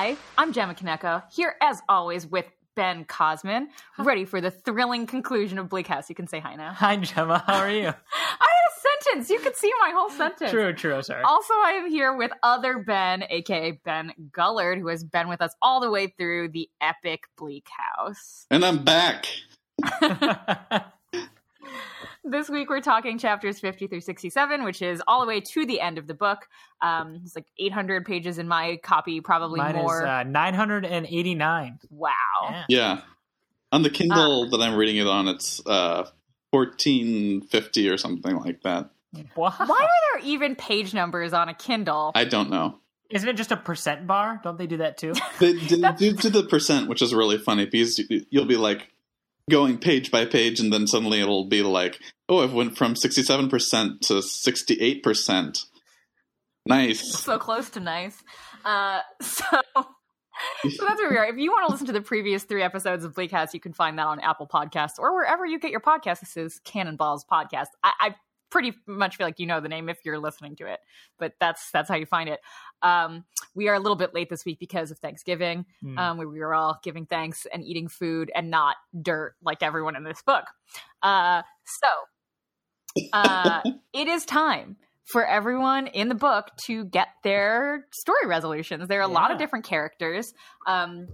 Hi, I'm Gemma Kaneko, here as always with Ben Cosman, ready for the thrilling conclusion of Bleak House. You can say hi now. Hi, Gemma. How are you? I had a sentence. You could see my whole sentence. true, true. Sorry. Also, I am here with other Ben, aka Ben Gullard, who has been with us all the way through the epic Bleak House. And I'm back. This week we're talking chapters 50 through 67, which is all the way to the end of the book. Um, it's like 800 pages in my copy, probably Mine more. is uh, 989. wow. Yeah. Yeah. On the Kindle that I'm reading it on, it's uh, 1450 or something like that. Wow. Why are there even page numbers on a Kindle? I don't know. Isn't it just a percent bar? Don't they do that too? They didn't do to the percent, which is really funny because you'll be like going page by page, and then suddenly it'll be like, "Oh, I've went from 67% to 68%." Nice. so close to nice. Uh, so, so that's where we are. If you want to listen to the previous three episodes of Bleak House, you can find that on Apple Podcasts or wherever you get your podcasts. This is Cannonballs Podcast. I, I pretty much feel like you know the name if you're listening to it, but that's that's how you find it. Um, we are a little bit late this week because of Thanksgiving. Hmm. um, where we were all giving thanks and eating food and not dirt like everyone in this book. Uh, so uh, it is time for everyone in the book to get their story resolutions. There are a lot of different characters. Um,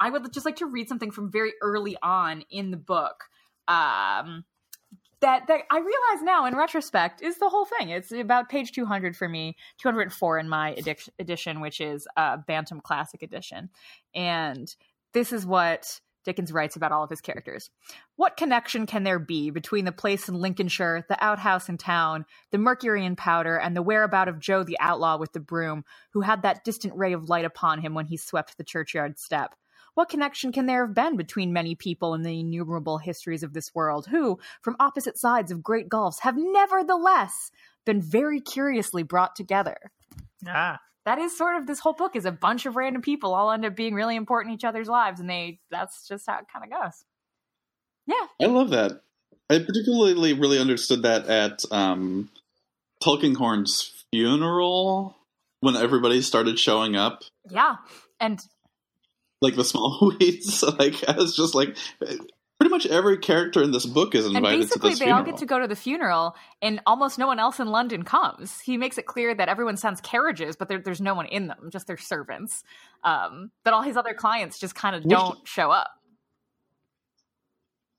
I would just like to read something from very early on in the book. Um, that, that I realize now in retrospect is the whole thing. It's about page 200 for me, 204 in my edic- edition, which is uh, Bantam Classic Edition. And this is what Dickens writes about all of his characters. What connection can there be between the place in Lincolnshire, the outhouse in town, the mercury and powder, and the whereabout of Joe the outlaw with the broom, who had that distant ray of light upon him when he swept the churchyard step? What connection can there have been between many people in the innumerable histories of this world who, from opposite sides of great gulfs, have nevertheless been very curiously brought together? Ah, that is sort of this whole book is a bunch of random people all end up being really important in each other's lives and they that's just how it kind of goes. Yeah. I love that. I particularly really understood that at um, Tulkinghorn's funeral when everybody started showing up, yeah. And like the small weeds. Like I was just like, pretty much every character in this book is and invited to basically this they funeral. all get to go to the funeral and almost no one else in london comes he makes it clear that everyone sends carriages but there, there's no one in them just their servants um, that all his other clients just kind of don't show up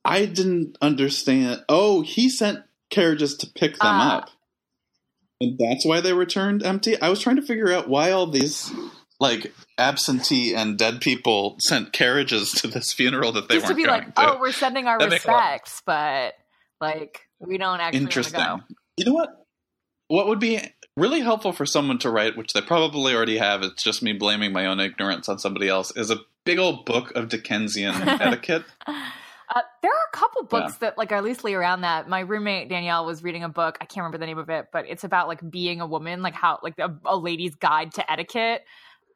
I didn't understand. Oh, he sent carriages to pick them Uh. up. And that's why they returned empty. I was trying to figure out why all these like absentee and dead people sent carriages to this funeral that they just to weren't be going like to. oh we're sending our That makes a lot- respects but like we don't actually to Interesting. go You know what? What would be really helpful for someone to write, which they probably already have, it's just me blaming my own ignorance on somebody else, is a big old book of Dickensian etiquette. Uh, there are a couple books that like are loosely around that. My roommate Danielle was reading a book. I can't remember the name of it, but it's about like being a woman, like how like a, a lady's guide to etiquette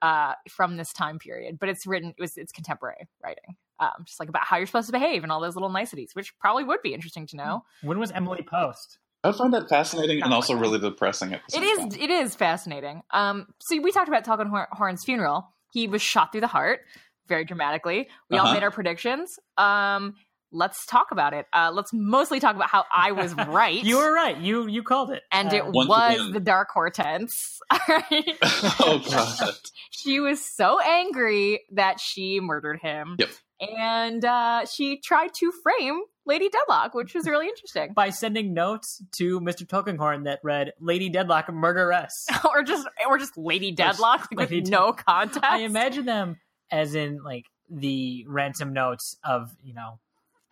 uh, from this time period. But it's written. It was it's contemporary writing, um, just like about how you're supposed to behave and all those little niceties, which probably would be interesting to know. when was Emily Post? I find that fascinating and also really depressing at the It same is time. it is fascinating. Um, so we talked about Tulkinghorn's funeral. He was shot through the heart, very dramatically. We all Uh-huh. made our predictions. Um, let's talk about it. Uh, let's mostly talk about how I was right. You were right. You you called it. and Uh, it Once was again. the Dark Hortense. Alright? oh god. she was so angry that she murdered him. Yep. And uh, she tried to frame Lady Dedlock, which was really interesting. by sending notes to Mr. Tulkinghorn that read "Lady Dedlock murderess." or just or just Lady Dedlock like, Lady with no context. I imagine them as in like the ransom notes of you know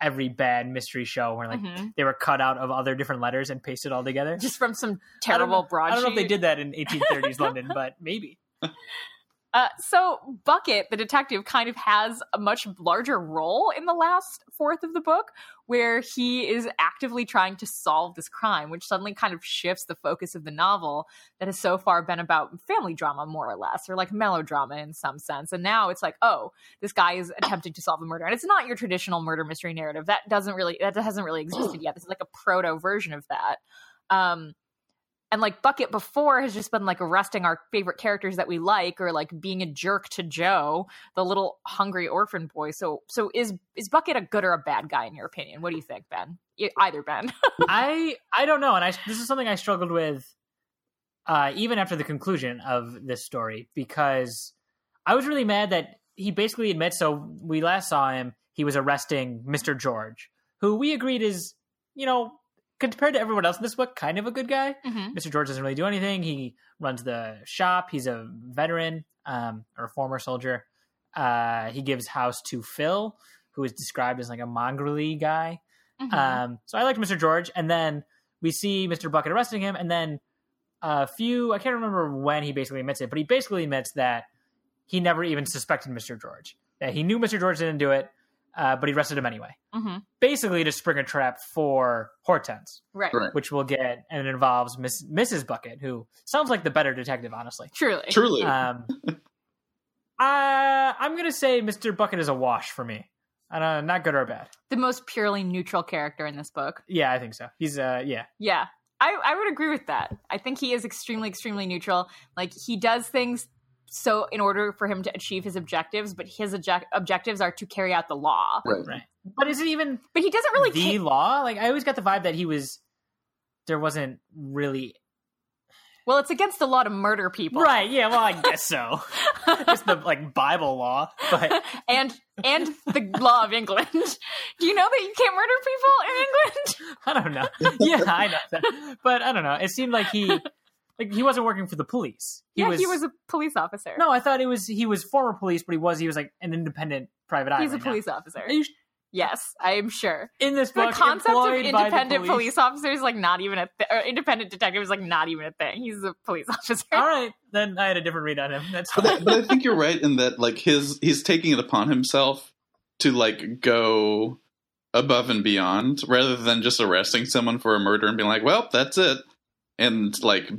every bad mystery show where like Mhm. they were cut out of other different letters and pasted all together. just from some terrible broadsheet. I don't know if they did that in 1830s London, but maybe. Uh, so Bucket, the detective, kind of has a much larger role in the last fourth of the book, where he is actively trying to solve this crime, which suddenly kind of shifts the focus of the novel that has so far been about family drama, more or less, or like melodrama in some sense. And now it's like, oh, this guy is attempting to solve a murder, and it's not your traditional murder mystery narrative. That doesn't really, that hasn't really existed yet. This is like a proto version of that. Um, and like Bucket before has just been like arresting our favorite characters that we like or like being a jerk to Joe, the little hungry orphan boy. So so is is Bucket a good or a bad guy in your opinion? What do you think, Ben? Either Ben. I I don't know, and I this is something I struggled with uh, even after the conclusion of this story because I was really mad that he basically admits. So we last saw him, he was arresting Mister George, who we agreed is you know compared to everyone else in this book, kind of a good guy. mm-hmm. Mr. George doesn't really do anything. He runs the shop. He's a veteran um, or a former soldier. Uh, he gives house to Phil, who is described as like a mongrelly guy. Mm-hmm. Um, so I liked Mr. George, and then we see Mr. Bucket arresting him, and then a few I can't remember when he basically admits it, but he basically admits that he never even suspected Mr. George. That he knew Mr. George didn't do it, uh, but he arrested him anyway. hmm Basically, to spring a trap for Hortense, Right. Right. which we'll get, and it involves Miss, Mrs. Bucket, who sounds like the better detective, honestly. Truly. Truly. Um, uh, I'm gonna say Mr. Bucket is a wash for me. Uh, not good or bad. The most purely neutral character in this book. Yeah, I think so. He's uh, yeah, Yeah. I, I would agree with that. I think he is extremely, extremely neutral. Like he does things so in order for him to achieve his objectives, but his object- objectives are to carry out the law. right. right. But is it even But he doesn't really the ca- law? Like I always got the vibe that he was. There wasn't really Well, it's against the law to murder people. right. Yeah, well, I guess so. Just the like Bible law, but and and the law of England. Do you know that you can't murder people in England? I don't know. Yeah, I know that, but I don't know. It seemed like he like he wasn't working for the police. He yeah, was, he was a police officer. No, I thought it was he was former police, but he was he was like an independent private eye. he's a right now. police officer. Are you sh- Yes, I am sure. in this The concept of employed by the independent police. officer is like not even a th- or independent detective is like not even a thing. He's a police officer. All right, then I had a different read on him. That's But I, but I think you're right in that like his he's taking it upon himself to like go above and beyond rather than just arresting someone for a murder and being like, well, that's it, and like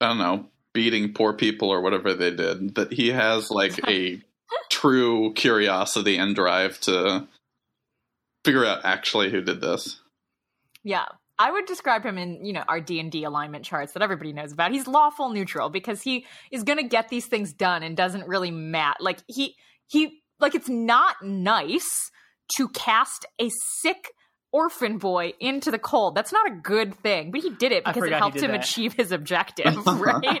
I don't know, beating poor people or whatever they did. That he has like a true curiosity and drive to figure out actually who did this. Yeah. I would describe him in, you know, our D&D alignment charts that everybody knows about. He's lawful neutral because he is going to get these things done and doesn't really matter. Like he he like it's not nice to cast a sick orphan boy into the cold. That's not a good thing, but he did it because it helped him that. achieve his objective, right?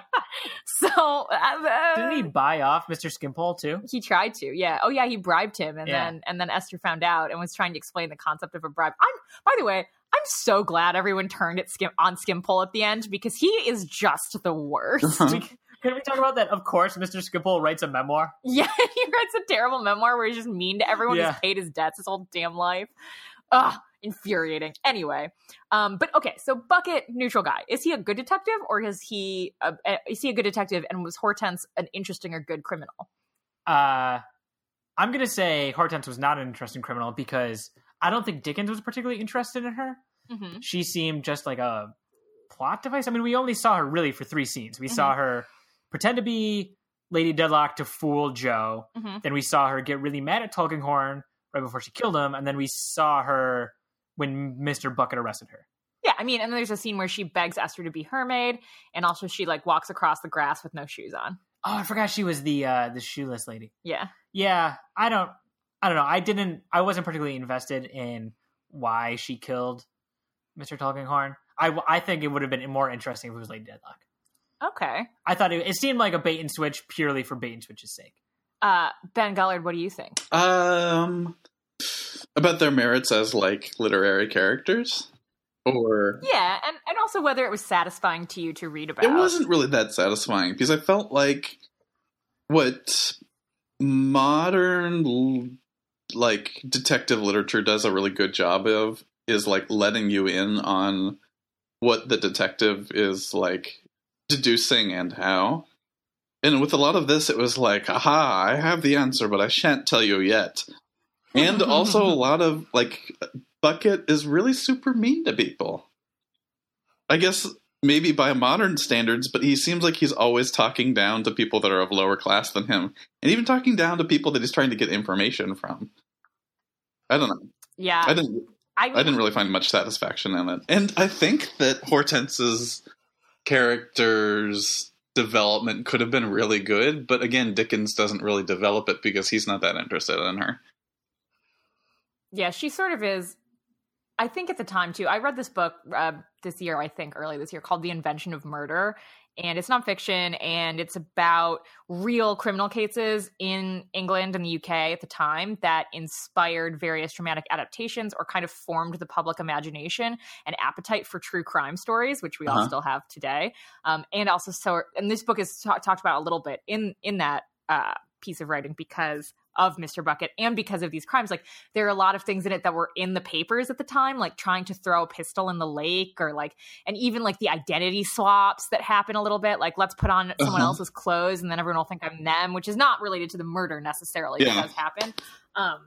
so, uh, Didn't he buy off Mr. Skimpole too? he tried to, yeah. Oh yeah, he bribed him, and Yeah. then and then Esther found out and was trying to explain the concept of a bribe. I'm, by the way, I'm so glad everyone turned it skim on Skimpole at the end because he is just the worst. Can we talk about that? Of course, Mr. Skimpole writes a memoir. yeah, he writes a terrible memoir where he's just mean to everyone Yeah. who's paid his debts his whole damn life. Ugh, infuriating. Anyway, um, but okay, so Bucket, neutral guy. Is he a good detective or is he a, a- is he a good detective and was Hortense an interesting or good criminal? Uh, I'm gonna say Hortense was not an interesting criminal because I don't think Dickens was particularly interested in her. Mm-hmm. She seemed just like a plot device. I mean, we only saw her really for three scenes. We saw her pretend to be Lady Dedlock to fool Joe. Mhm. Then we saw her get really mad at Tulkinghorn right before she killed him, and then we saw her when Mister Bucket arrested her. Yeah, I mean, and then there's a scene where she begs Esther to be her maid, and also she like walks across the grass with no shoes on. Oh, I forgot she was the uh, the shoeless lady. Yeah, Yeah, I don't, I don't know. I didn't. I wasn't particularly invested in why she killed Mister Tulkinghorn. I, I think it would have been more interesting if it was Lady Dedlock. okay. I thought it, it seemed like a bait and switch purely for bait and switch's sake. Uh, ben Gullard, what do you think? Um, about their merits as like literary characters, or Yeah, and and also whether it was satisfying to you to read about. it wasn't really that satisfying because I felt like what modern like detective literature does a really good job of is like letting you in on what the detective is like deducing and how. And with a lot of this, it was like, aha, I have the answer, but I shan't tell you yet. And also, a lot of like, Bucket is really super mean to people. I guess maybe by modern standards, but he seems like he's always talking down to people that are of lower class than him, and even talking down to people that he's trying to get information from. I don't know. Yeah, I didn't. I, I didn't really find much satisfaction in it, and I think that Hortense's character's development could have been really good, but again, Dickens doesn't really develop it because he's not that interested in her. Yeah, she sort of is. I think at the time too. I read this book uh, this year, I think early this year, called "The Invention of Murder," and it's nonfiction and it's about real criminal cases in England and the UK at the time that inspired various dramatic adaptations or kind of formed the public imagination and appetite for true crime stories, which we uh-huh. all still have today. Um, and also, so and this book is t- talked about a little bit in in that uh, piece of writing because of Mr. Bucket and because of these crimes. Like there are a lot of things in it that were in the papers at the time, like trying to throw a pistol in the lake or like, and even like the identity swaps that happen a little bit. Like let's put on someone uh-huh. else's clothes and then everyone will think I'm them, which is not related to the murder necessarily. Yeah. It does happen. Um,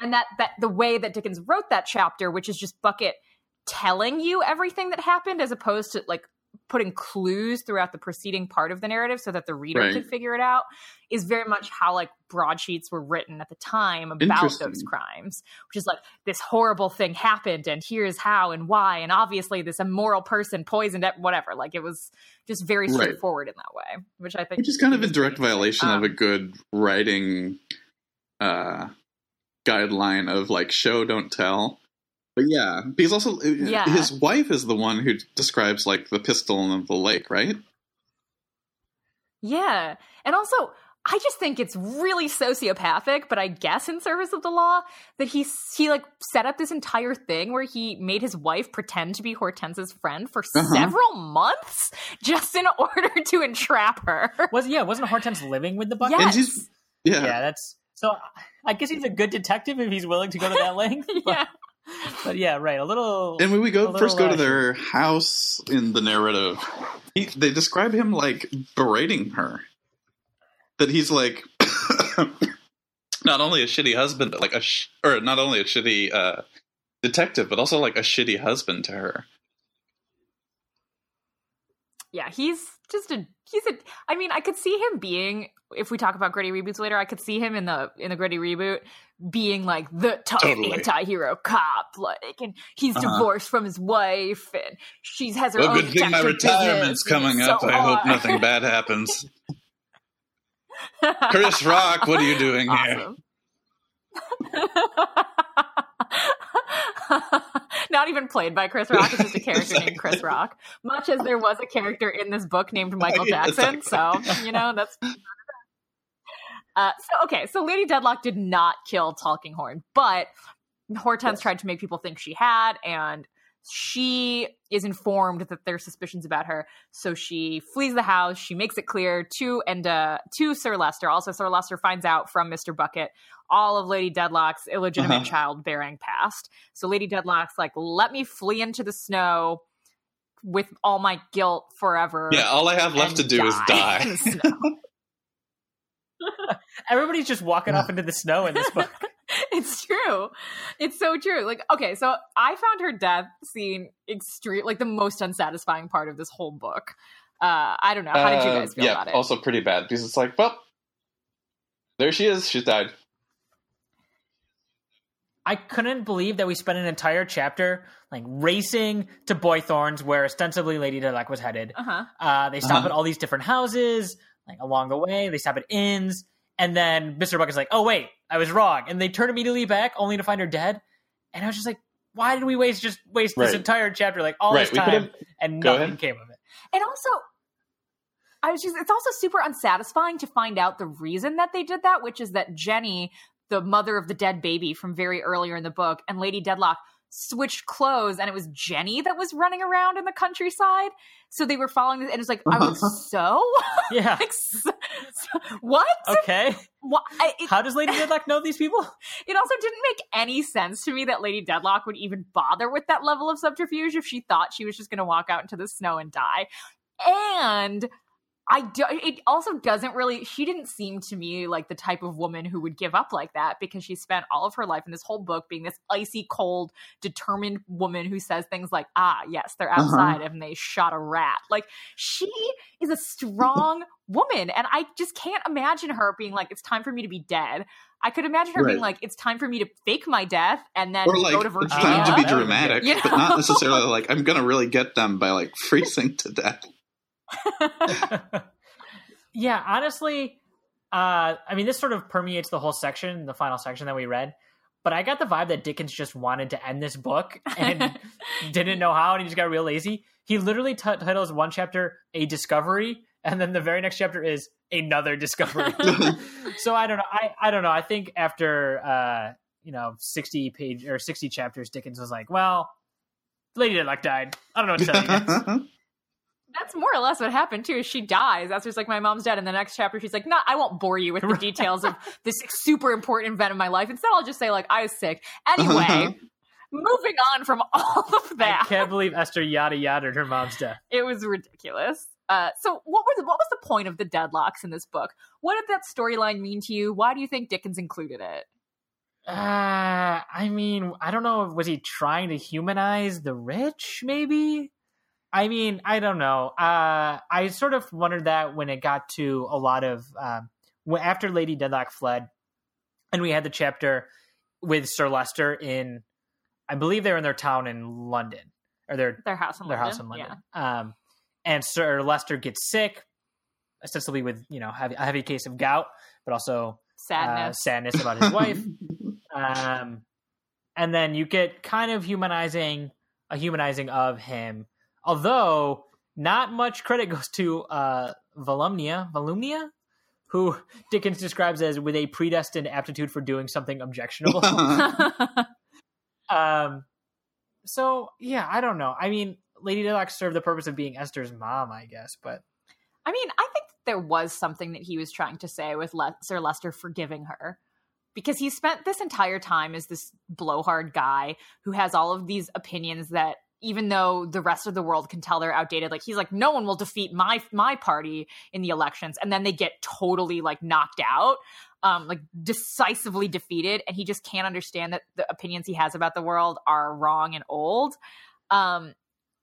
and that, that the way that Dickens wrote that chapter, which is just Bucket telling you everything that happened as opposed to like putting clues throughout the preceding part of the narrative so that the reader right. could figure it out is very much how like broadsheets were written at the time about those crimes which is like this horrible thing happened and here's how and why and obviously this immoral person poisoned it whatever like it was just very straightforward right. in that way which i think which is kind of a direct violation um, of a good writing uh guideline of like show don't tell but yeah, because also yeah. his wife is the one who describes like the pistol in the lake, right? Yeah, and also I just think it's really sociopathic, but I guess in service of the law that he he like set up this entire thing where he made his wife pretend to be Hortense's friend for uh-huh. several months just in order to entrap her. Was yeah, wasn't Hortense living with the bucket? Yes. yeah, yeah, that's so. I guess he's a good detective if he's willing to go to that length. yeah but yeah, right. A little. And when we go first go to their house in the narrative, he, they describe him like berating her. That he's like not only a shitty husband, but like a sh- or not only a shitty uh, detective, but also like a shitty husband to her. Yeah, he's just a he's a. I mean, I could see him being if we talk about gritty reboots later, I could see him in the in the gritty reboot being like the tough totally. anti-hero cop, like, and he's uh-huh. divorced from his wife, and she has her well, own. Good thing my retirement's coming up. So I hope nothing bad happens. Chris Rock, what are you doing awesome. here? Not even played by Chris Rock. It's just a character exactly. named Chris Rock. Much as there was a character in this book named Michael Jackson. Exactly. So, you know, that's uh, so okay, so Lady Dedlock did not kill Tulkinghorn, but Hortense yes. tried to make people think she had, and she is informed that there's suspicions about her, so she flees the house. She makes it clear to and uh, to Sir Leicester. Also, Sir Leicester finds out from Mister Bucket all of Lady Dedlock's illegitimate uh-huh. childbearing past. So Lady Dedlock's like, "Let me flee into the snow." With all my guilt forever. Yeah, all I have left to do is die. Everybody's just walking off into the snow in this book. it's true. It's so true. Like, okay, so I found her death scene extreme, like the most unsatisfying part of this whole book. Uh, I don't know. How did you guys feel uh, yeah, about it? Also, pretty bad because it's like, well, there she is. She's died. I couldn't believe that we spent an entire chapter like racing to Boythorns, where ostensibly Lady Dedlock was headed. Uh-huh. Uh, they stop uh-huh. at all these different houses like along the way. They stop at inns, and then Mr. Bucket's like, "Oh wait, I was wrong," and they turn immediately back, only to find her dead. And I was just like, "Why did we waste just waste right. this entire chapter, like all right. this time, and nothing came of it?" And also, I was just, it's also super unsatisfying to find out the reason that they did that, which is that Jenny, the mother of the dead baby from very earlier in the book, and Lady Dedlock switched clothes and it was Jenny that was running around in the countryside. So they were following this and it's like, I was uh-huh. so? Yeah. like, so, so, what? Okay. What? I, it, How does Lady Dedlock know these people? It also didn't make any sense to me that Lady Dedlock would even bother with that level of subterfuge if she thought she was just going to walk out into the snow and die. And I do, it also doesn't really she didn't seem to me like the type of woman who would give up like that because she spent all of her life in this whole book being this icy cold determined woman who says things like ah yes they're uh-huh. outside uh-huh. and they shot a rat like she is a strong woman and I just can't imagine her being like it's time for me to be dead I could imagine her right. being like, "It's time for me to fake my death and then or like, go to Virginia." It's time to be dramatic, you know? but not necessarily like I'm gonna really get them by like freezing to death. yeah, honestly, uh, I mean, this sort of permeates the whole section, the final section that we read. But I got the vibe that Dickens just wanted to end this book and didn't know how, and he just got real lazy. He literally t- titles one chapter "A Discovery," and then the very next chapter is another discovery. so I don't know. I I don't know. I think after uh, you know sixty page or sixty chapters, Dickens was like, "Well, Lady Dedlock died. I don't know what to tell you guys." That's more or less what happened too. She dies. Esther's like, my mom's dead. In the next chapter, she's like, no, I won't bore you with the details of this super important event in my life. Instead, I'll just say like, I was sick. Anyway, moving on from all of that. I can't believe Esther yada yada her mom's death. It was ridiculous. Uh, so what was what was the point of the dedlocks in this book? What did that storyline mean to you? Why do you think Dickens included it? Uh, I mean, I don't know. Was he trying to humanize the rich? Maybe. I mean, I don't know. Uh, I sort of wondered that when it got to a lot of um, after Lady Dedlock fled, and we had the chapter with Sir Leicester in, I believe they're in their town in London or their their house in their London. house in London. Yeah. Um, and Sir Leicester gets sick, ostensibly with you know heavy, a heavy case of gout, but also Sadness. uh, sadness about his wife. Um, and then you get kind of humanizing a humanizing of him, although not much credit goes to uh, Volumnia, Volumnia, who Dickens describes as with a predestined aptitude for doing something objectionable. um, so yeah, I don't know. I mean, Lady Dedlock served the purpose of being Esther's mom, I guess, but I mean, I think there was something that he was trying to say with Le- Sir Leicester forgiving her. Because he spent this entire time as this blowhard guy who has all of these opinions that even though the rest of the world can tell they're outdated, like he's like, no one will defeat my my party in the elections, and then they get totally like knocked out, um, like decisively defeated, and he just can't understand that the opinions he has about the world are wrong and old. Um,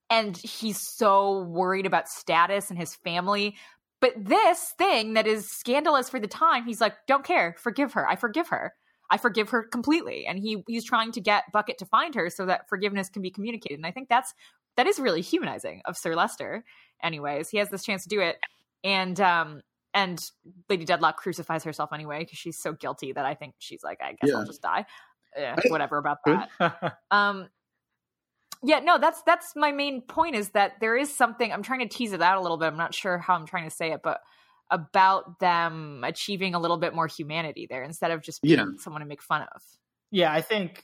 and he's so worried about status and his family. But this thing that is scandalous for the time, he's like, don't care, forgive her. I forgive her. I forgive her completely. And he he's trying to get Bucket to find her so that forgiveness can be communicated. And I think that's that is really humanizing of Sir Leicester. Anyways, he has this chance to do it. And um and Lady Dedlock crucifies herself anyway because she's so guilty that I think she's like, I guess Yeah. I'll just die. Eh, whatever about that um yeah no that's that's my main point is that there is something i'm trying to tease it out a little bit i'm not sure how i'm trying to say it but about them achieving a little bit more humanity there instead of just being Yeah. someone to make fun of yeah, I think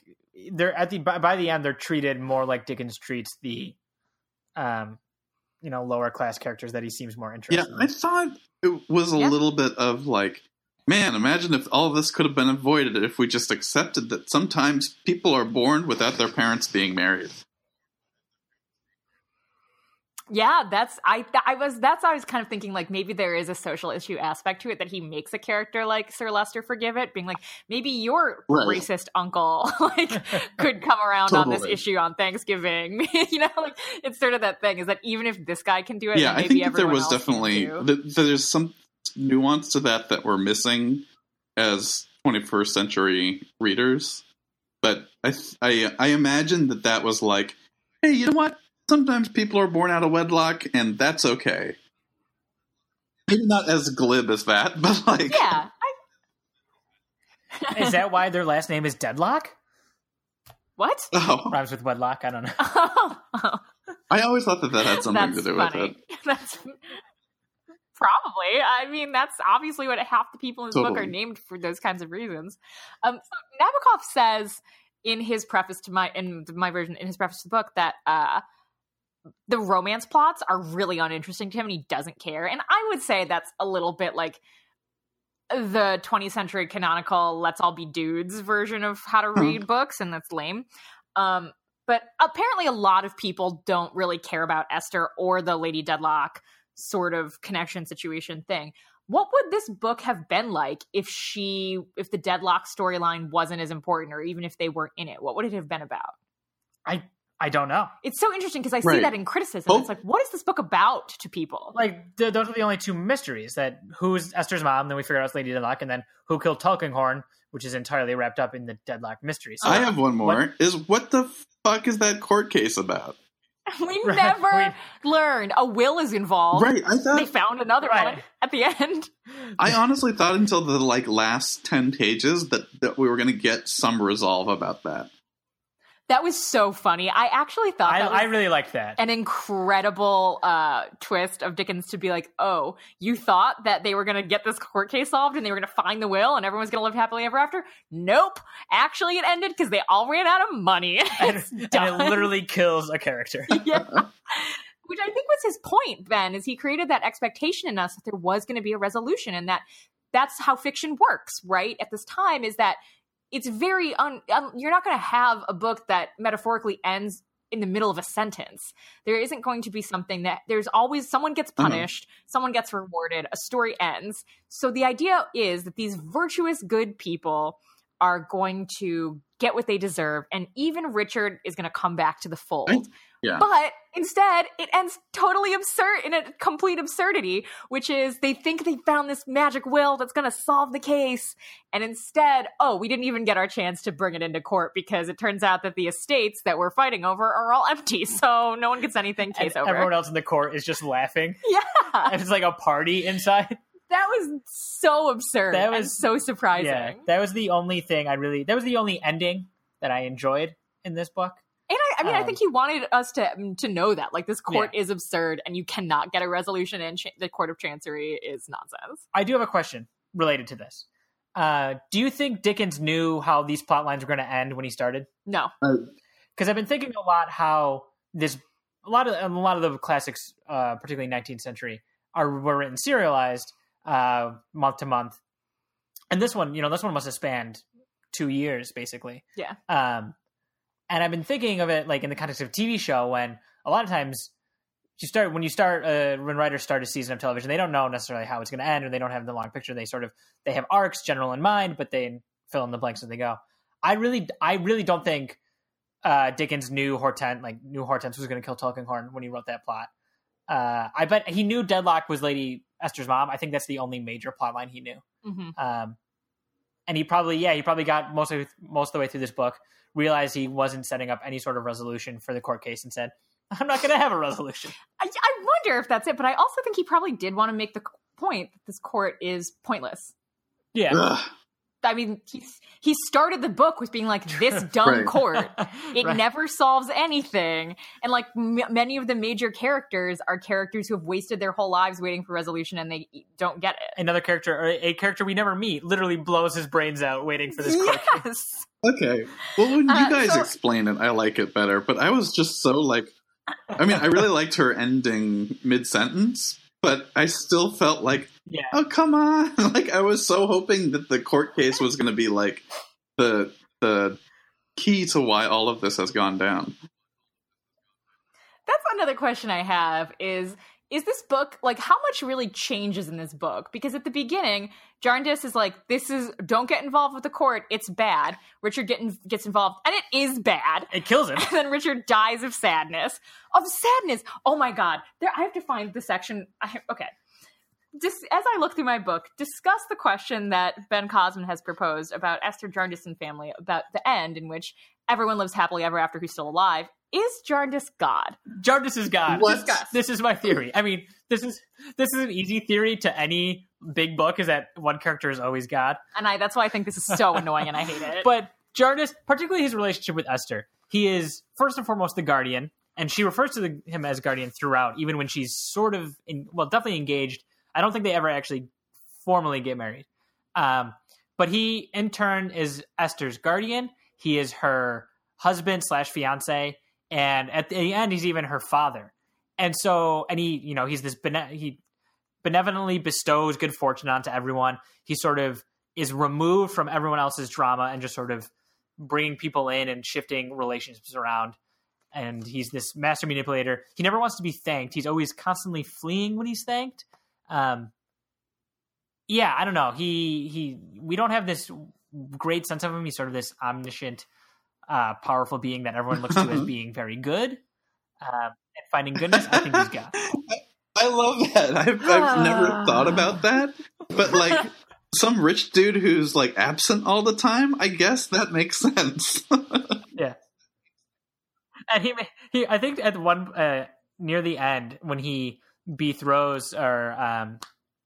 they're at the by, by the end they're treated more like Dickens treats the, um, you know, lower class characters that he seems more interested. Yeah, interested. I thought it was a Yeah. little bit of like, man, imagine if all of this could have been avoided if we just accepted that sometimes people are born without their parents being married. Yeah that's i th- i was that's i was kind of thinking like maybe there is a social issue aspect to it that he makes a character like sir Leicester forgive it being like maybe your Right. racist uncle like could come around on this issue on thanksgiving you know like it's sort of that thing is that even if this guy can do it yeah, I think there was definitely th- there's some nuance to that that we're missing as 21st century readers. But I th- I I imagine that that was like, hey, you know what? Sometimes people are born out of wedlock, and that's okay. Maybe not as glib as that, but like, yeah I, is that why their last name is Deadlock? what Oh, Rhymes with wedlock. I don't know. oh, I always thought that that had something that's to do with it. that's probably i mean that's obviously what half the people in this book are named for those kinds of reasons um so nabokov says in his preface to my in my version in his preface to the book that uh the romance plots are really uninteresting to him and he doesn't care. And i would say that's a little bit like the 20th century canonical let's all be dudes version of how to Huh. read books and that's lame. Um but apparently a lot of people don't really care about esther or the lady dedlock sort of connection situation thing. What would this book have been like if she if the dedlock storyline wasn't as important or even if they weren't in it? What would it have been about? I I don't know. it's so interesting because i see that in criticism Hope- it's like what is this book about to people Like th- those are the only two mysteries. That who's Esther's mom, then we figure out it's Lady Dedlock, and then who killed Tulkinghorn, which is entirely wrapped up in the Dedlock mystery. So I have one more. What- Is what the fuck is that court case about? We Right, never learned a will is involved. Right. I thought They found another Right. one at the end. I honestly thought until the like last ten pages that, that we were gonna get some resolve about that. That was so funny. I actually thought I, was I really liked that. an incredible uh, twist of Dickens to be like, oh, you thought that they were going to get this court case solved and they were going to find the will and everyone was going to live happily ever after? Nope. Actually, it ended because they all ran out of money. and, and it literally kills a character. yeah. Which I think was his point, Ben, is he created that expectation in us that there was going to be a resolution and that that's how fiction works, right? At this time, is that it's very un, um, you're not going to have a book that metaphorically ends in the middle of a sentence. There isn't going to be something that there's always someone gets Mhm. punished, someone gets rewarded, a story ends. So the idea is that these virtuous good people are going to get what they deserve and even Richard is going to come back to the fold. I- yeah. But instead, it ends totally absurd in a complete absurdity, which is they think they found this magic will that's going to solve the case. And instead, oh, we didn't even get our chance to bring it into court because it turns out that the estates that we're fighting over are all empty. So no one gets anything And case over. everyone else in the court is just laughing. yeah. It's like a party inside. That was so absurd. That and was- so surprising. Yeah, that was the only thing I really. That was the only ending that I enjoyed in this book. And I, I mean, I Um, think he wanted us to mm, to know that, like, this court is absurd, and you cannot get a resolution, and cha- the Court of Chancery is nonsense. I do have a question related to this. Uh, do you think Dickens knew how these plot lines were going to end when he started? No, Because I've been thinking a lot how this a lot of a lot of the classics, uh, particularly 19th century, are were written serialized uh, month to month, and this one, you know, this one must have spanned two years basically. Yeah. Um, and I've been thinking of it like in the context of a TV show when a lot of times you start when you start uh, when writers start a season of television, they don't know necessarily how it's going to end, or they don't have the long picture. They sort of they have arcs general in mind, but they fill in the blanks as they go. I really, I really don't think uh, Dickens knew Hortense like knew Hortense was going to kill Tulkinghorn when he wrote that plot. Uh, I bet he knew Dedlock was Lady Esther's mom. I think that's the only major plot line he knew. hmm Um, and he probably, yeah, he probably got most of most of the way through this book, realized he wasn't setting up any sort of resolution for the court case, and said, "I'm not going to have a resolution." I, I wonder if that's it, but I also think he probably did want to make the point that this court is pointless. Yeah, Ugh. I mean, he he started the book with being like this dumb Right. court. It Right. never solves anything, and like m- many of the major characters are characters who have wasted their whole lives waiting for resolution, and they don't get it. Another character, or a character we never meet, literally blows his brains out waiting for this court. Yes. Okay. Well, when you Uh, guys so- explain it, I like it better. But I was just so like, I mean, I really liked her ending mid sentence, but I still felt like, Yeah, oh come on! like I was so hoping that the court case was going to be like the the key to why all of this has gone down. That's another question I have is is this book like how much really changes in this book? Because at the beginning, Jarndyce is like, "This is don't get involved with the court; it's bad." Richard get in, gets involved, and it is bad. it kills him. And then Richard dies of sadness. Of sadness! Oh my god! There, I have to find the section. I, okay, just as I look through my book, discuss the question that Ben Cosman has proposed about Esther Jarndyce and family about the end, in which everyone lives happily ever after who's still alive. Is Jarndyce God? Jarndyce is God. What? Discuss. This is my theory. I mean, this is this is an easy theory to any big book. Is that one character is always God. And I that's why I think this is so annoying and I hate it. But Jarndyce, particularly his relationship with Esther, he is first and foremost the guardian, and she refers to the, him as guardian throughout, even when she's sort of, in, well, definitely engaged. I don't think they ever actually formally get married. Um, but he, in turn, is Esther's guardian. He is her husband slash fiance, and at the end, he's even her father. And so, and he, you know, he's this bene- he benevolently bestows good fortune onto everyone. He sort of is removed from everyone else's drama and just sort of bringing people in and shifting relationships around. And he's this master manipulator. He never wants to be thanked. He's always constantly fleeing when he's thanked. Um, yeah, I don't know. He he. We don't have this great sense of him. He's sort of this omniscient, uh, powerful being that everyone looks to as being very good. Um, and finding goodness, I think he's God. I love that. I've, I've never thought about that, but like some rich dude who's like absent all the time, I guess that makes sense. Yeah. and he he I think at one uh, near the end when he bethrows or um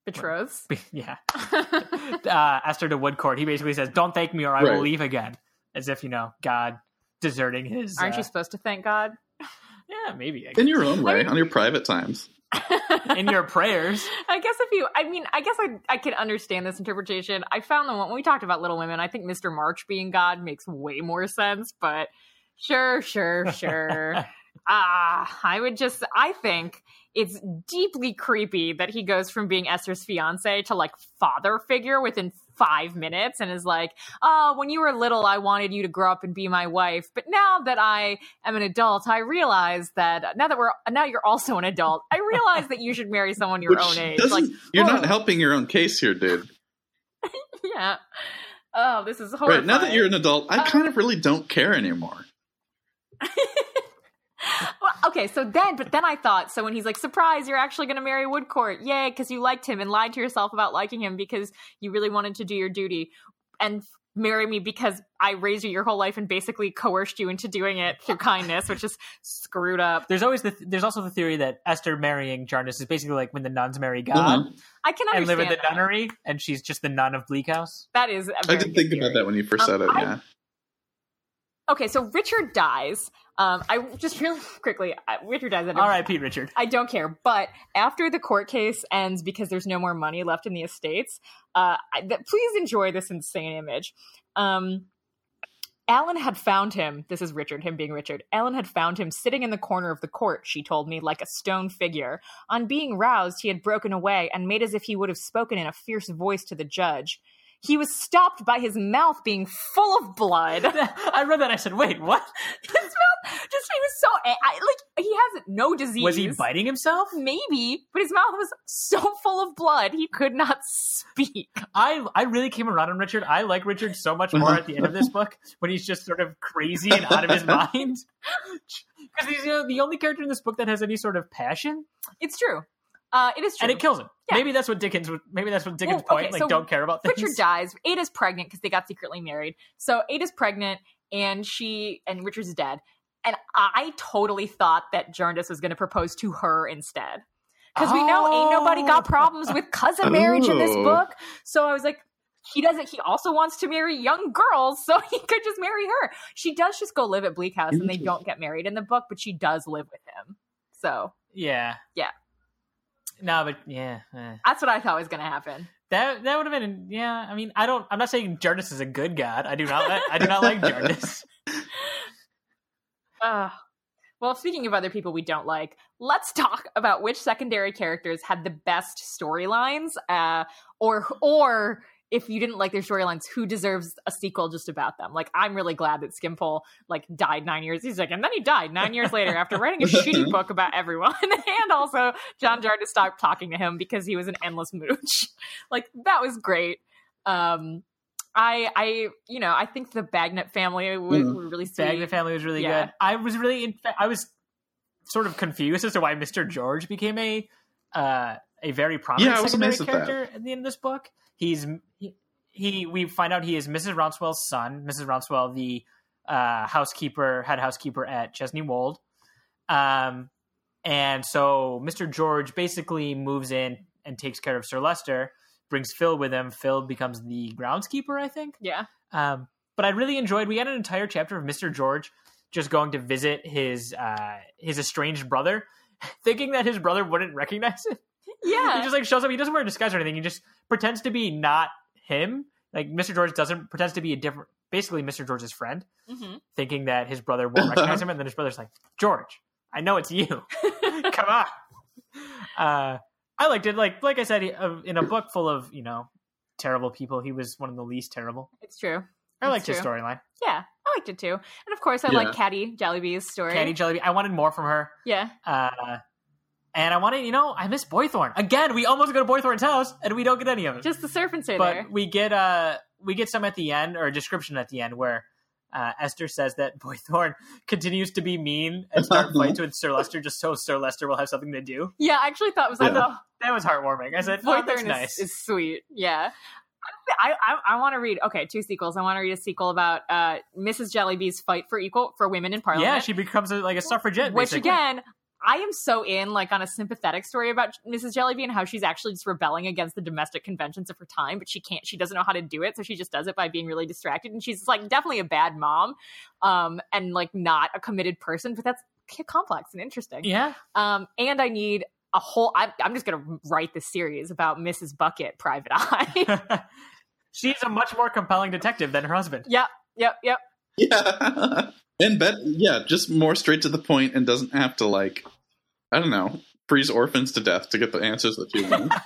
Betroths. be- yeah uh, Esther to Woodcourt, he basically says, "Don't thank me or I will leave again," as if you know God deserting his. Aren't uh, you supposed to thank God? Yeah, maybe I In your own way, on your private times. in your prayers. I guess if you, I mean, I guess I, I could understand this interpretation. I found that when we talked about Little Women, I think Mr. March being God makes way more sense, but sure, sure, sure. Ah, I would just, I think it's deeply creepy that he goes from being Esther's fiance to like father figure within five minutes and is like, oh, when you were little, I wanted you to grow up and be my wife. But now that I am an adult, I realize that now that we're, now you're also an adult, I realize that you should marry someone your Which own age. Like, you're not helping your own case here, dude. yeah. Oh, this is horrifying. Right now that you're an adult, I Uh, kind of really don't care anymore. well, okay, so then, but then I thought, so when he's like, surprise, you're actually going to marry Woodcourt. Yay, because you liked him and lied to yourself about liking him because you really wanted to do your duty and marry me because I raised you your whole life and basically coerced you into doing it through kindness, which is screwed up. There's always the there's also the theory that Esther marrying Jarndyce is basically like when the nuns marry God Mhm. I can and live in the that. nunnery, and she's just the nun of Bleak House. That is a I very did good think about that when you first Um, said it. I- Yeah. Okay, so Richard dies. Um, I just really quickly, Richard dies. I don't- All right, Pete Richard. I don't care. But after the court case ends because there's no more money left in the estates, uh, I, th- please enjoy this insane image. Um, Alan had found him. This is Richard, him being Richard. Alan had found him sitting in the corner of the court, she told me, like a stone figure. On being roused, he had broken away and made as if he would have spoken in a fierce voice to the judge. He was stopped by his mouth being full of blood. I read that. and I said, "Wait, what? his mouth just he was so I, like he has no disease. Was he biting himself?" Maybe, but his mouth was so full of blood he could not speak. I I really came around on Richard. I like Richard so much more at the end of this book when he's just sort of crazy and out of his mind. Because he's you know, the only character in this book that has any sort of passion, It's true. Uh, it is true. and it kills him. Yeah. Maybe that's what Dickens. would- Maybe that's what Dickens' Well, point. like, so don't care about things. Richard dies. Ada's pregnant because they got secretly married. So Ada's pregnant, and she and Richard's dead. And I totally thought that Jarndyce was going to propose to her instead. Because we know ain't nobody got Oh. problems with cousin marriage in this Oh. book. So I was like, he doesn't. He also wants to marry young girls, so he could just marry her. She does just go live at Bleak House, and they don't get married in the book, but she does live with him. So Yeah. Yeah. No, but yeah, eh. that's what I thought was going to happen. that that would have been. Yeah, I mean, I don't. I'm not saying Jarndyce is a good god. I do not. I do not like Jarndyce. Uh, well, speaking of other people we don't like, let's talk about which secondary characters had the best storylines, uh, or or if you didn't like their storylines, who deserves a sequel just about them? Like, I'm really glad that Skimpole like died nine years. He's like, and then he died nine years later after writing a shitty book about everyone, and also John Jarndyce stopped talking to him because he was an endless mooch. like that was great. Um, I, I, you know, I think the Bagnet family would, Mhm. were really sweet. Bagnet family was really Yeah. good. I was really. In fa- I was sort of confused as to why Mister George became a uh, a very prominent Yeah, I was secondary amazed at that. character at the end of this book. He's he. We find out he is Mrs. Rouncewell's son. Mrs. Rouncewell, the uh, housekeeper, head housekeeper at Chesney Wold. Um, and so Mr. George basically moves in and takes care of Sir Leicester. Brings Phil with him. Phil becomes the groundskeeper, I think. Yeah. Um, but I really enjoyed. We had an entire chapter of Mister George just going to visit his uh, his estranged brother, thinking that his brother wouldn't recognize him. Yeah. He just like shows up. He doesn't wear a disguise or anything. He just pretends to be not him. Like Mister George doesn't pretends to be a different, basically Mister George's friend, hmm thinking that his brother won't recognize him, and then his brother's like, George, I know it's you. Come on. Uh, I liked it. Like like I said, uh, in a book full of you know terrible people, he was one of the least terrible. It's true. I It's liked his storyline. Yeah, I liked it too. And of course, I Yeah. like Caddy Jellyby's story. Candy Jellybean. I wanted more from her. Yeah. Uh, and I wanted, you know, I miss Boythorn. Again, we almost go to Boythorn's house and we don't get any of it. Just the serpents are but there. we get uh we get some at the end or a description at the end where uh, Esther says that Boythorn continues to be mean and start fights with Sir Leicester just so Sir Leicester will have something to do. Yeah, I actually thought it was like, Yeah. oh, That was heartwarming. I said, oh, that's Boythorn is, nice. is sweet. Yeah. I I, I want to read okay two sequels. I want to read a sequel about uh, Mrs. Jellyby's fight for equal for women in Parliament. Yeah, she becomes a, like a suffragette. which basically. again I am so in like on a sympathetic story about Mrs. Jellybean and how she's actually just rebelling against the domestic conventions of her time, but she can't. She doesn't know how to do it, so she just does it by being really distracted. And she's like definitely a bad mom, um, and like not a committed person. But that's complex and interesting. Yeah. Um, and I need a whole. I'm, I'm just gonna write this series about Mrs. Bucket, Private Eye. She's a much more compelling detective than her husband. yep, yep, yep. Yeah. and bet yeah, just more straight to the point and doesn't have to like I don't know, freeze orphans to death to get the answers that you want.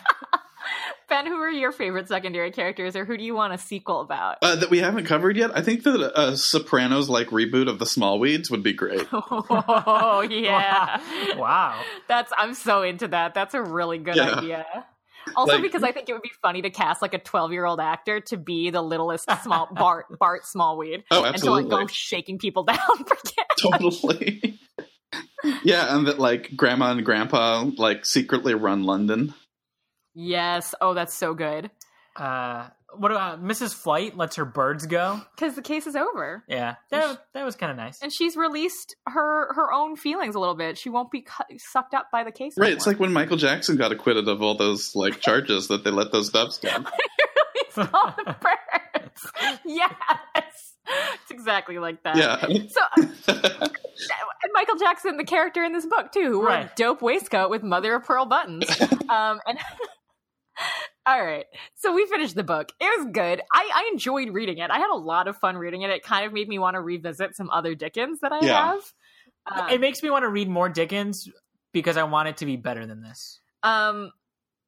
Ben, who are your favorite secondary characters, or who do you want a sequel about? uh, that we haven't covered yet. I think that a Sopranos like reboot of the Smallweeds would be great. oh yeah. Wow. That's I'm so into that. That's a really good Yeah. idea. Also, Like- because I think it would be funny to cast like a 12 year old actor to be the littlest small Bart Bart Smallweed Oh, and to like go shaking people down for kids. totally. yeah, and that like grandma and grandpa like secretly run London. Yes. Oh, that's so good. Uh, what about Mrs. Flite lets her birds go? Because the case is over. Yeah, that that was kind of nice. And she's released her her own feelings a little bit. She won't be cu- sucked up by the case. Right, it's like when Michael Jackson got acquitted of all those like charges that they let those doves go. like all the birds. yes, it's exactly like that. Yeah. So and Michael Jackson, the character in this book too, who wore a dope waistcoat with mother of pearl buttons. um, and all right, so we finished the book. It was good. I, I enjoyed reading it. I had a lot of fun reading it. It kind of made me want to revisit some other Dickens that I Yeah. have. Um, it makes me want to read more Dickens because I want it to be better than this. Um,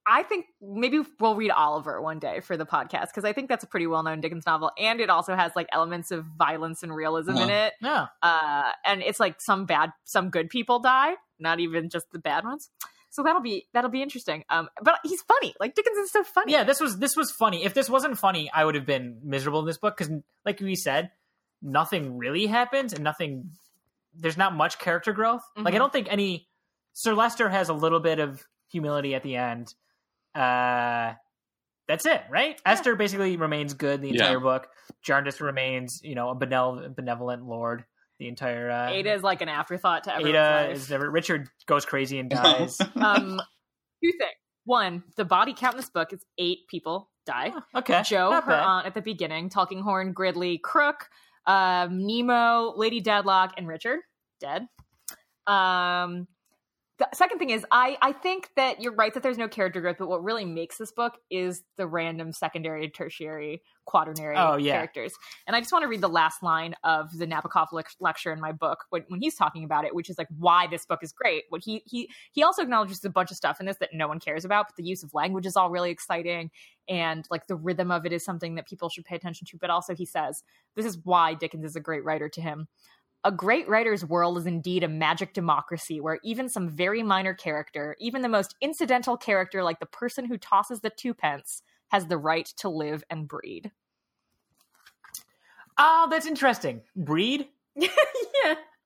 I think maybe we'll read Oliver one day for the podcast because I think that's a pretty well-known Dickens novel, and it also has like elements of violence and realism in it. Yeah, Uh, and it's like some bad, some good people die, not even just the bad ones. So that'll be that'll be interesting. Um, but he's funny. Like Dickens is so funny. yeah, this was this was funny. If this wasn't funny, I would have been miserable in this book because, like we said, nothing really happens and nothing. There's not much character growth. Like I Mhm. don't think any. Sir Leicester has a little bit of humility at the end. Uh, that's it, right? Esther basically remains good the Yeah. entire book. Jarndyce remains, you know, a benevolent, benevolent lord the entire. Uh, Ada is like an afterthought to everyone's Ada life. is never. Richard goes crazy and dies. um, two things. One, the body count in this book is eight people die. okay, Jo, not her bad. aunt at the beginning, Tulkinghorn, Gridley, Krook, um, Nemo, Lady Dedlock, and Richard dead. Um, the second thing is, I I think that you're right that there's no character growth, but what really makes this book is the random secondary, tertiary, quaternary Oh, yeah. characters. And I just want to read the last line of the Nabokov lec- lecture in my book when, when he's talking about it, which is like why this book is great. What he he he also acknowledges a bunch of stuff in this that no one cares about, but the use of language is all really exciting and like the rhythm of it is something that people should pay attention to. But also, he says this is why Dickens is a great writer to him. A great writer's world is indeed a magic democracy where even some very minor character, even the most incidental character like the person who tosses the twopence, has the right to live and breed. Oh, that's interesting. Breed? yeah.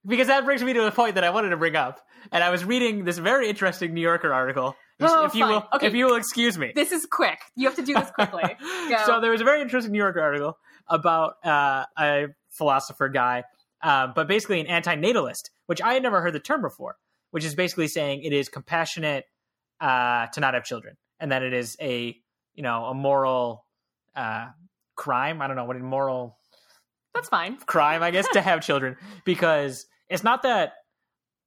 Because that brings me to a point that I wanted to bring up. And I was reading this very interesting New Yorker article. Oh, if you will Okay. if you will excuse me. This is quick. You have to do this quickly. So there was a very interesting New Yorker article about uh, a philosopher guy, uh, but basically an anti-natalist, which I had never heard the term before, which is basically saying it is compassionate uh, to not have children, and that it is a you know a moral uh, crime. I don't know what a moral That's fine. crime, I guess, to have children because it's not that.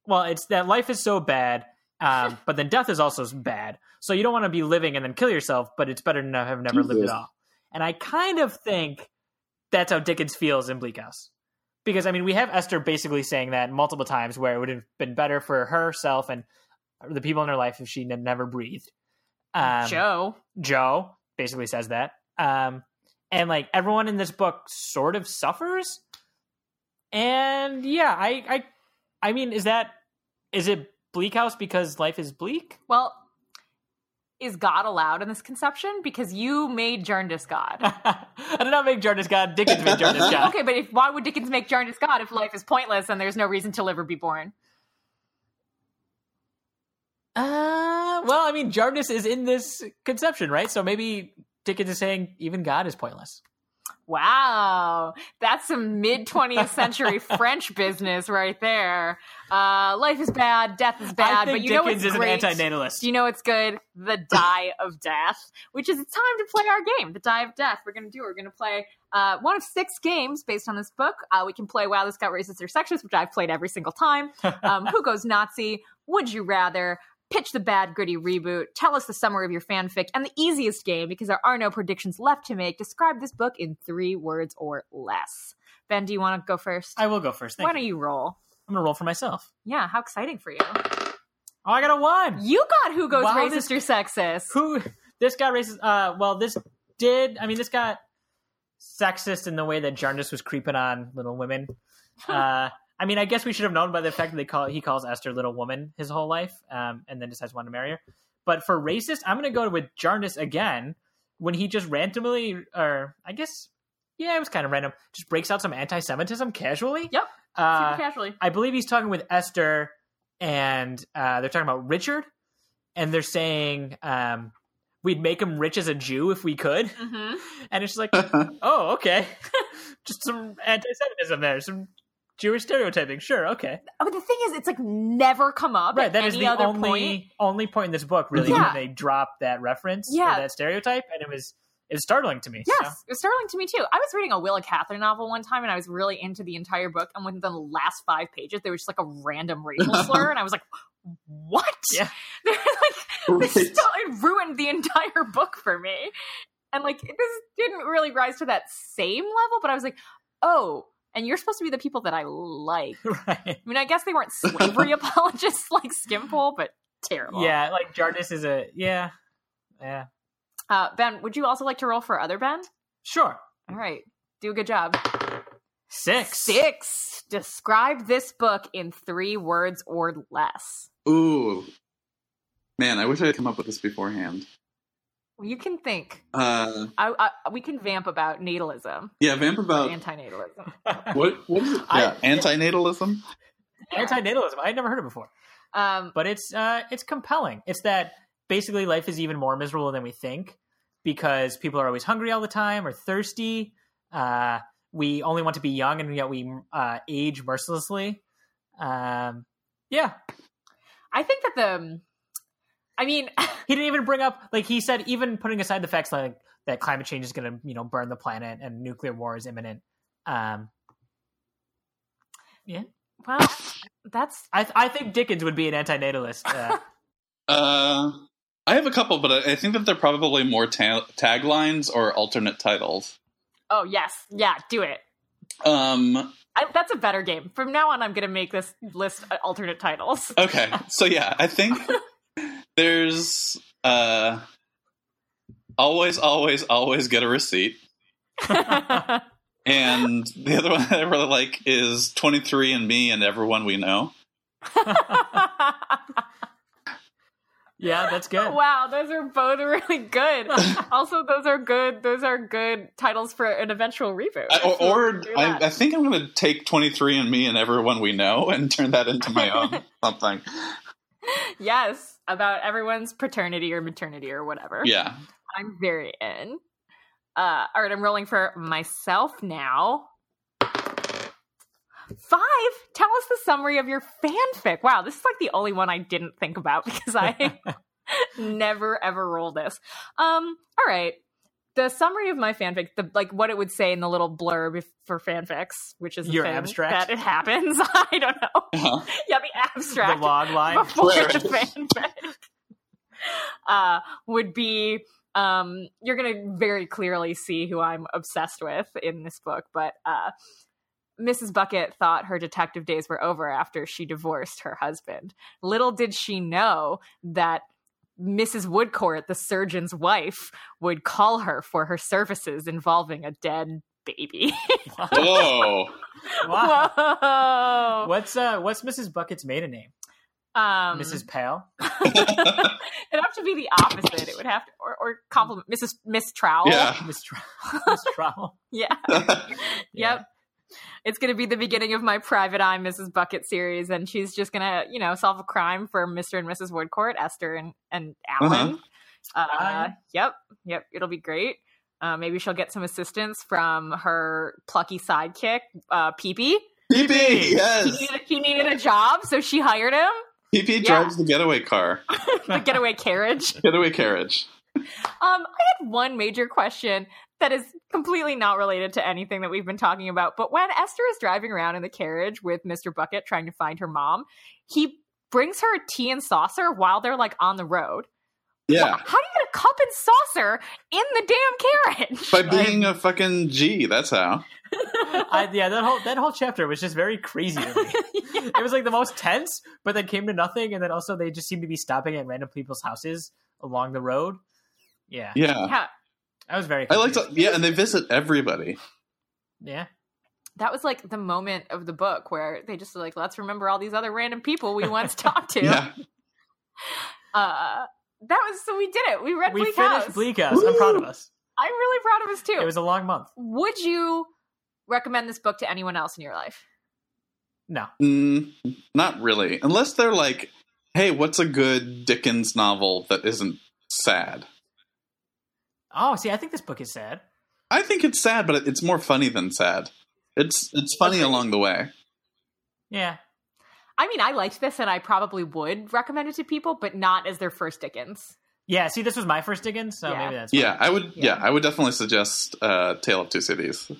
Well, it's that life is so bad, um, but then death is also bad. So you don't want to be living and then kill yourself, but it's better to have never lived at all. And I kind of think that's how Dickens feels in Bleak House. Because I mean, we have Esther basically saying that multiple times, where it would have been better for herself and the people in her life if she had never breathed. Um, Jo. Jo basically says that. Um, and like everyone in this book sort of suffers. And yeah, I, I, I mean, is that is it Bleak House because life is bleak? Well, is God allowed in this conception? Because you made Jarndyce God. I did not make Jarndyce God. Dickens made Jarndyce God. okay, but if why would Dickens make Jarndyce God if life is pointless and there's no reason to live or be born? Uh, well, I mean, Jarndyce is in this conception, right? So maybe Dickens is saying even God is pointless. Wow, that's some mid 20th century French business right there. Uh, life is bad, death is bad, but you know Dickens what's is great? an antinatalist. You know what's good? The Die of Death, which is it's time to play our game, The Die of Death. We're going to do. We're going to play uh, one of six games based on this book. Uh, we can play Wow, this got racist or sexist, which I've played every single time. Um, Who goes Nazi? Would you rather? Pitch the bad gritty reboot. Tell us the summary of your fanfic, and the easiest game because there are no predictions left to make. Describe this book in three words or less. Ben, do you want to go first? I will go first. Thank Why you. don't you roll? I'm gonna roll for myself. Yeah, how exciting for you! Oh, I got a one. You got who goes Wow, racist this- or sexist? Who? This got racist. Uh, well, this did. I mean, this got sexist in the way that Jarndyce was creeping on Little Women. Uh, I mean, I guess we should have known by the fact that they call he calls Esther Little Woman his whole life, um, and then decides want to marry her. But for racist, I'm going to go with Jarndyce again when he just randomly, or I guess, yeah, it was kind of random, just breaks out some anti-Semitism casually. Yep. Uh, Super casually. I believe he's talking with Esther, and uh, they're talking about Richard, and they're saying um, we'd make him rich as a Jew if we could, Mm-hmm. and it's just like, oh, okay, just some anti-Semitism there, some Jewish stereotyping. Sure, okay, But the thing is, it's like never come up right. at That is any the other only point. only point in this book really Yeah. when they drop that reference, or Yeah. that stereotype, and it was it was startling to me. Yes, so. it was startling to me too. I was reading a Willa Cather novel one time, and I was really into the entire book. And within the last five pages, there was just like a random racial slur, and I was like, "What?" Yeah. They're like, this Right. still, it ruined the entire book for me. And like, this didn't really rise to that same level, but I was like, "Oh." And you're supposed to be the people that I like. right. I mean, I guess they weren't slavery apologists like Skimpole, but terrible. Yeah, like Jarndyce is a yeah, yeah. Uh, ben, would you also like to roll for other Ben? Sure. All right. Do a good job. Six. Six. Describe this book in three words or less. Ooh, man, I wish I had come up with this beforehand. Well, you can think. Uh, I, I, we can vamp about natalism, yeah, vamp about anti-natalism. what? What is it? I- Yeah, antinatalism. Antinatalism. I had never heard it before, Um, but it's uh, it's compelling. It's that basically life is even more miserable than we think because people are always hungry all the time or thirsty. Uh, we only want to be young, and yet we uh, age mercilessly. Um, yeah, I think that the. I mean, he didn't even bring up like he said. Even putting aside the facts like that climate change is going to you know burn the planet and nuclear war is imminent. Um, yeah. well, that's I I think Dickens would be an antinatalist. Uh, Uh, I have a couple, but I I think that they're probably more ta- taglines or alternate titles. oh yes, yeah, do it. Um, I, that's a better game. From now on, I'm going to make this list uh, alternate titles. okay, so yeah, I think there's uh, always, always, always get a receipt. And the other one I really like is 23 and Me and Everyone We Know. yeah, that's good. wow, those are both really good. also, those are good. Those are good titles for an eventual reboot. I, or or I. I think I'm going to take 23 and Me and Everyone We Know and turn that into my own something. yes, about everyone's paternity or maternity or whatever. Yeah. I'm very in. Uh, all right, I'm rolling for myself now. Five. Tell us the summary of your fanfic. Wow, this is like the only one I didn't think about because I never ever roll this. Um. All right. The summary of my fanfic, the like what it would say in the little blurb if, for fanfics, which is a Your abstract? that it happens. I don't know. Uh-huh. Yeah, the abstract, the abstract log line. before the fanfic uh, would be um, you're gonna very clearly see who I'm obsessed with in this book, but uh, Mrs. Bucket thought her detective days were over after she divorced her husband. Little did she know that Mrs. Woodcourt, the surgeon's wife, would call her for her services involving a dead baby. Whoa. Wow. Whoa! What's uh what's Mrs. Bucket's maiden name? Um, Mrs. Pale. It'd have to be the opposite. It would have to, or, or compliment Mrs. Miss Trowell. Yeah. Miss Tr- Miss Trowell. Yeah. Yep. It's going to be the beginning of my Private Eye Mrs. Bucket series, and she's just going to, you know, solve a crime for Mr. and Mrs. Woodcourt, Esther and, and Allan. Uh-huh. Uh, yep, yep, it'll be great. Uh, maybe she'll get some assistance from her plucky sidekick, uh, Peepy. Peepy, He yes. needed, he needed a job, so she hired him. Peepy drives the getaway car, The getaway carriage. getaway carriage. Um, I had one major question that is completely not related to anything that we've been talking about. But when Esther is driving around in the carriage with Mr. Bucket trying to find her mom, he brings her a tea and saucer while they're like on the road. Yeah, How do you get a cup and saucer in the damn carriage? by being a fucking G. That's how. I, yeah, that whole that whole chapter was just very crazy to me. It was like the most tense, but then came to nothing, and then also they just seemed to be stopping at random people's houses along the road. Yeah, Yeah, yeah, I was very. I liked. to. Yeah, and they visit everybody. Yeah, that was like the moment of the book where they just like, let's remember all these other random people we once talked to. Yeah, Uh, that was so we did it. We read we Bleak finished House. Bleak House. I'm proud of us. I'm really proud of us too. It was a long month. Would you recommend this book to anyone else in your life? No, mm, not really. Unless they're like, "Hey, what's a good Dickens novel that isn't sad?" Oh, see, I think this book is sad. I think it's sad, but it's more funny than sad. It's it's funny Okay. along the way. Yeah, I mean, I liked this and I probably would recommend it to people, but not as their first Dickens. yeah. See, this was my first Dickens, so Yeah. maybe that's Yeah, I would. Yeah. Yeah, I would definitely suggest uh, "Tale of Two Cities."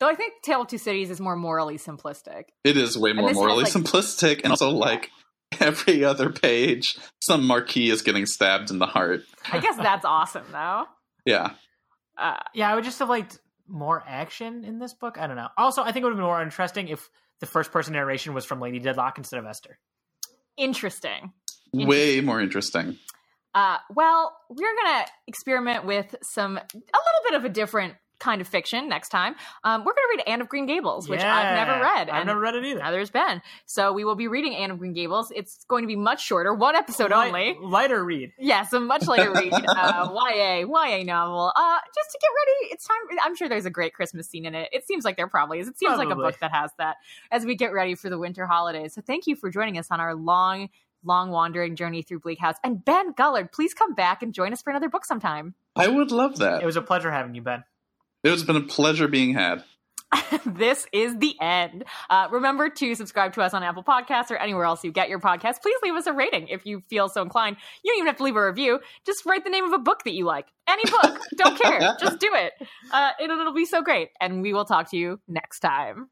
Though I think Tale of Two Cities is more morally simplistic. It is way more this has, morally like- simplistic, and also like every other page, some marquis is getting stabbed in the heart. I guess that's awesome, though. Yeah, Uh, Yeah, I would just have liked more action in this book. I don't know. Also, I think it would have been more interesting if the first person narration was from Lady Dedlock instead of Esther. interesting. way more interesting. Uh, well, we're gonna experiment with some a little bit of a different kind of fiction next time. Um, we're gonna read Anne of Green Gables, which I've never read. I've and never read it either. Neither's Ben. So we will be reading Anne of Green Gables. It's going to be much shorter, one episode Light- only. Lighter read. Yes, a much lighter read. Uh, YA, YA novel. Uh, just to get ready. It's time. I'm sure there's a great Christmas scene in it. It seems like there probably is. It seems like a book that has that as we get ready for the winter holidays. So thank you for joining us on our long, long wandering journey through Bleak House. And Ben Gullard, please come back and join us for another book sometime. I would love that. It was a pleasure having you, Ben. It has been a pleasure being had. this is the end. Uh, remember to subscribe to us on Apple Podcasts or anywhere else you get your podcasts. Please leave us a rating if you feel so inclined. You don't even have to leave a review. Just write the name of a book that you like. Any book. don't care. Just do it. Uh, it'll, it'll be so great. And we will talk to you next time.